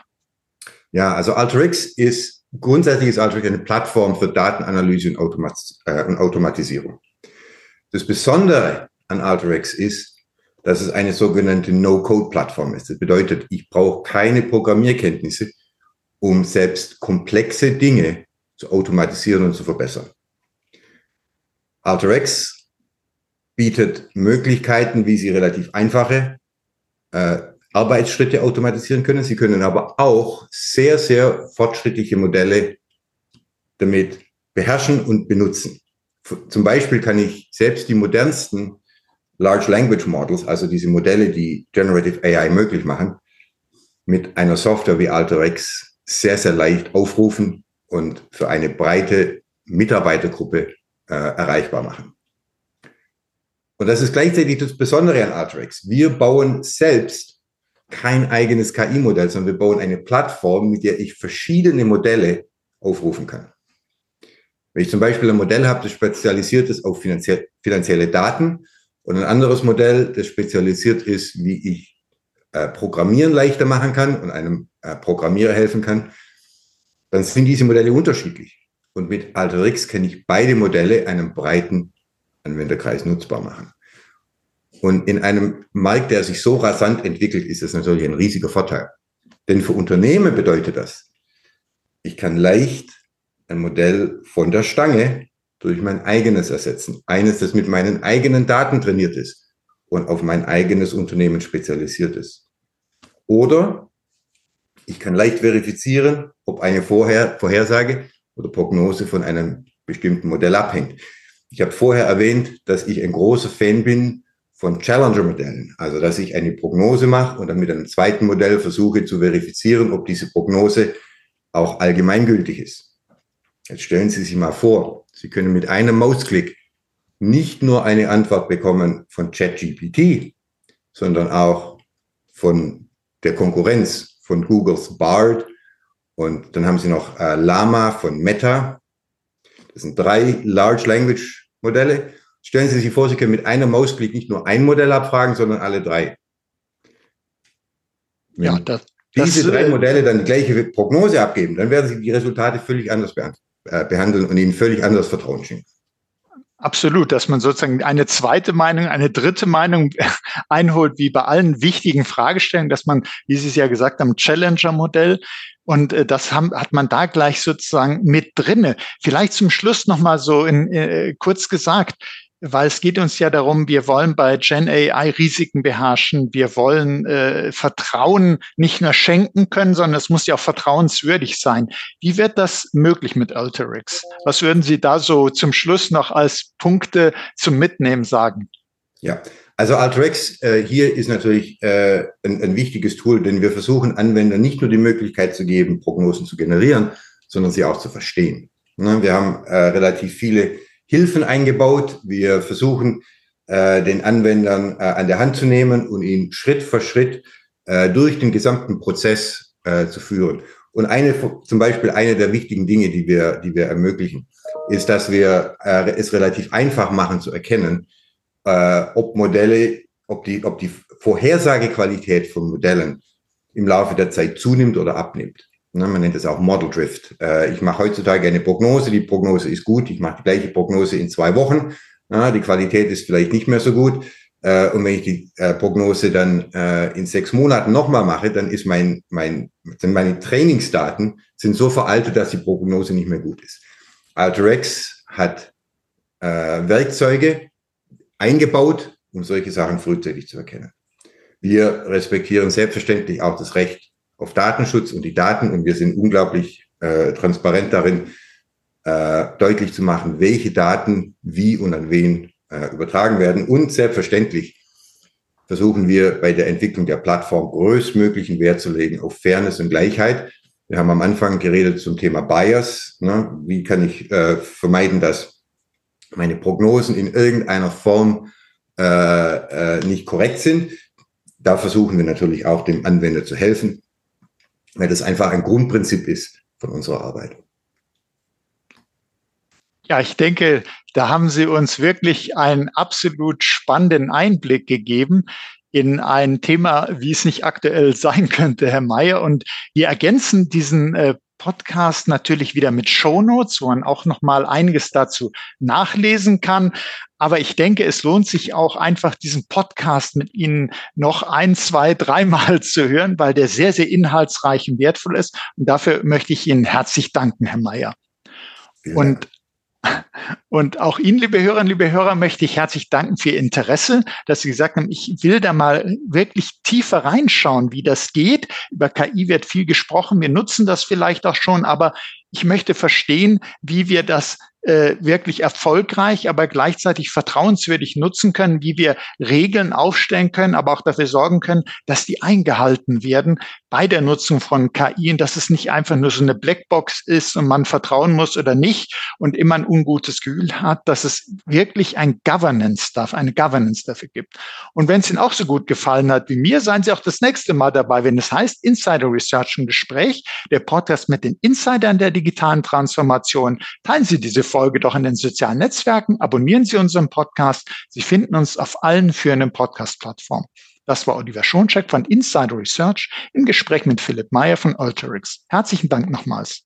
Ja, also Alterix ist grundsätzlich ist Alteryx eine Plattform für Datenanalyse und, Automat äh, und Automatisierung. Das Besondere an Alteryx ist, dass es eine sogenannte No-Code-Plattform ist. Das bedeutet, ich brauche keine Programmierkenntnisse, um selbst komplexe Dinge zu automatisieren und zu verbessern. AlterX bietet Möglichkeiten, wie Sie relativ einfache äh, Arbeitsschritte automatisieren können. Sie können aber auch sehr, sehr fortschrittliche Modelle damit beherrschen und benutzen. Zum Beispiel kann ich selbst die modernsten Large Language Models, also diese Modelle, die Generative AI möglich machen, mit einer Software wie AlterX sehr, sehr leicht aufrufen und für eine breite Mitarbeitergruppe äh, erreichbar machen. Und das ist gleichzeitig das Besondere an Artrex. Wir bauen selbst kein eigenes KI-Modell, sondern wir bauen eine Plattform, mit der ich verschiedene Modelle aufrufen kann. Wenn ich zum Beispiel ein Modell habe, das spezialisiert ist auf finanzie finanzielle Daten und ein anderes Modell, das spezialisiert ist, wie ich äh, Programmieren leichter machen kann und einem Programmierer helfen kann, dann sind diese Modelle unterschiedlich. Und mit AlterX kann ich beide Modelle einem breiten Anwenderkreis nutzbar machen. Und in einem Markt, der sich so rasant entwickelt, ist das natürlich ein riesiger Vorteil. Denn für Unternehmen bedeutet das, ich kann leicht ein Modell von der Stange durch mein eigenes ersetzen. Eines, das mit meinen eigenen Daten trainiert ist und auf mein eigenes Unternehmen spezialisiert ist. Oder ich kann leicht verifizieren, ob eine Vorher Vorhersage oder Prognose von einem bestimmten Modell abhängt. Ich habe vorher erwähnt, dass ich ein großer Fan bin von Challenger-Modellen. Also, dass ich eine Prognose mache und dann mit einem zweiten Modell versuche zu verifizieren, ob diese Prognose auch allgemeingültig ist. Jetzt stellen Sie sich mal vor, Sie können mit einem Mausklick nicht nur eine Antwort bekommen von ChatGPT, sondern auch von der Konkurrenz, von Googles Bard und dann haben Sie noch äh, Lama von Meta. Das sind drei Large Language Modelle. Stellen Sie sich vor, Sie können mit einem Mausklick nicht nur ein Modell abfragen, sondern alle drei. Wenn ja, das, diese das, drei äh, Modelle dann die gleiche Prognose abgeben, dann werden Sie die Resultate völlig anders äh, behandeln und Ihnen völlig anders Vertrauen schenken. Absolut, dass man sozusagen eine zweite Meinung, eine dritte Meinung [LAUGHS] einholt, wie bei allen wichtigen Fragestellungen, dass man, wie Sie es ja gesagt haben, Challenger-Modell und äh, das hat man da gleich sozusagen mit drinne. Vielleicht zum Schluss noch mal so in, äh, kurz gesagt, weil es geht uns ja darum, wir wollen bei Gen AI Risiken beherrschen, wir wollen äh, Vertrauen nicht nur schenken können, sondern es muss ja auch vertrauenswürdig sein. Wie wird das möglich mit Alterix? Was würden Sie da so zum Schluss noch als Punkte zum Mitnehmen sagen? Ja, also Alterix äh, hier ist natürlich äh, ein, ein wichtiges Tool, denn wir versuchen Anwendern nicht nur die Möglichkeit zu geben, Prognosen zu generieren, sondern sie auch zu verstehen. Ne, wir haben äh, relativ viele Hilfen eingebaut. Wir versuchen, äh, den Anwendern äh, an der Hand zu nehmen und ihn Schritt für Schritt äh, durch den gesamten Prozess äh, zu führen. Und eine, zum Beispiel eine der wichtigen Dinge, die wir, die wir ermöglichen, ist, dass wir äh, es relativ einfach machen zu erkennen, äh, ob Modelle, ob die, ob die Vorhersagequalität von Modellen im Laufe der Zeit zunimmt oder abnimmt. Ne, man nennt es auch Model Drift. Äh, ich mache heutzutage eine Prognose, die Prognose ist gut, ich mache die gleiche Prognose in zwei Wochen, die Qualität ist vielleicht nicht mehr so gut. Äh, und wenn ich die äh, Prognose dann in sechs Monaten nochmal mache, dann ist mein, mein, sind meine Trainingsdaten sind so veraltet, dass die Prognose nicht mehr gut ist. Alterex hat Werkzeuge eingebaut, um solche Sachen frühzeitig zu erkennen. Wir respektieren selbstverständlich auch das Recht auf Datenschutz und die Daten und wir sind unglaublich äh, transparent darin, äh, deutlich zu machen, welche Daten wie und an wen äh, übertragen werden. Und selbstverständlich versuchen wir bei der Entwicklung der Plattform größtmöglichen Wert zu legen auf Fairness und Gleichheit. Wir haben am Anfang geredet zum Thema Bias. Ne? Wie kann ich äh, vermeiden, dass meine Prognosen in irgendeiner Form äh, äh, nicht korrekt sind? Da versuchen wir natürlich auch dem Anwender zu helfen weil das einfach ein Grundprinzip ist von unserer Arbeit. Ja, ich denke, da haben Sie uns wirklich einen absolut spannenden Einblick gegeben in ein Thema, wie es nicht aktuell [LAUGHS] sein könnte, Herr Mayer. Und wir ergänzen diesen äh, Podcast natürlich wieder mit Shownotes, wo man auch noch mal einiges dazu nachlesen kann. Aber ich denke, es lohnt sich auch einfach diesen Podcast mit Ihnen noch ein, zwei, [LAUGHS] dreimal zu hören, weil der sehr, sehr inhaltsreich und wertvoll ist. Und dafür möchte ich Ihnen herzlich danken, Herr Mayer. Und und auch Ihnen, liebe Hörerinnen, liebe Hörer, möchte ich herzlich danken für Ihr Interesse, dass Sie gesagt haben, ich will da mal wirklich tiefer reinschauen, wie das geht. Über KI wird viel gesprochen. Wir nutzen das vielleicht auch schon, aber ich möchte verstehen, wie wir das äh, wirklich erfolgreich, aber gleichzeitig vertrauenswürdig nutzen können, wie wir Regeln aufstellen können, aber auch dafür sorgen können, dass die eingehalten werden bei der Nutzung von KI und dass es nicht einfach nur so eine Blackbox ist und man vertrauen muss oder nicht und immer ein ungutes Gefühl hat, dass es wirklich ein Governance darf, eine Governance dafür gibt. Und wenn es Ihnen auch so gut gefallen hat wie mir, seien Sie auch das nächste Mal dabei, wenn es heißt Insider Research im Gespräch, der Podcast mit den Insidern der digitalen Transformation. Teilen Sie diese Folge doch in den sozialen Netzwerken, abonnieren Sie unseren Podcast. Sie finden uns auf allen führenden Podcast-Plattformen. Das war Oliver Schoncheck von Insider Research im Gespräch mit Philipp Meyer von Alterix. Herzlichen Dank nochmals.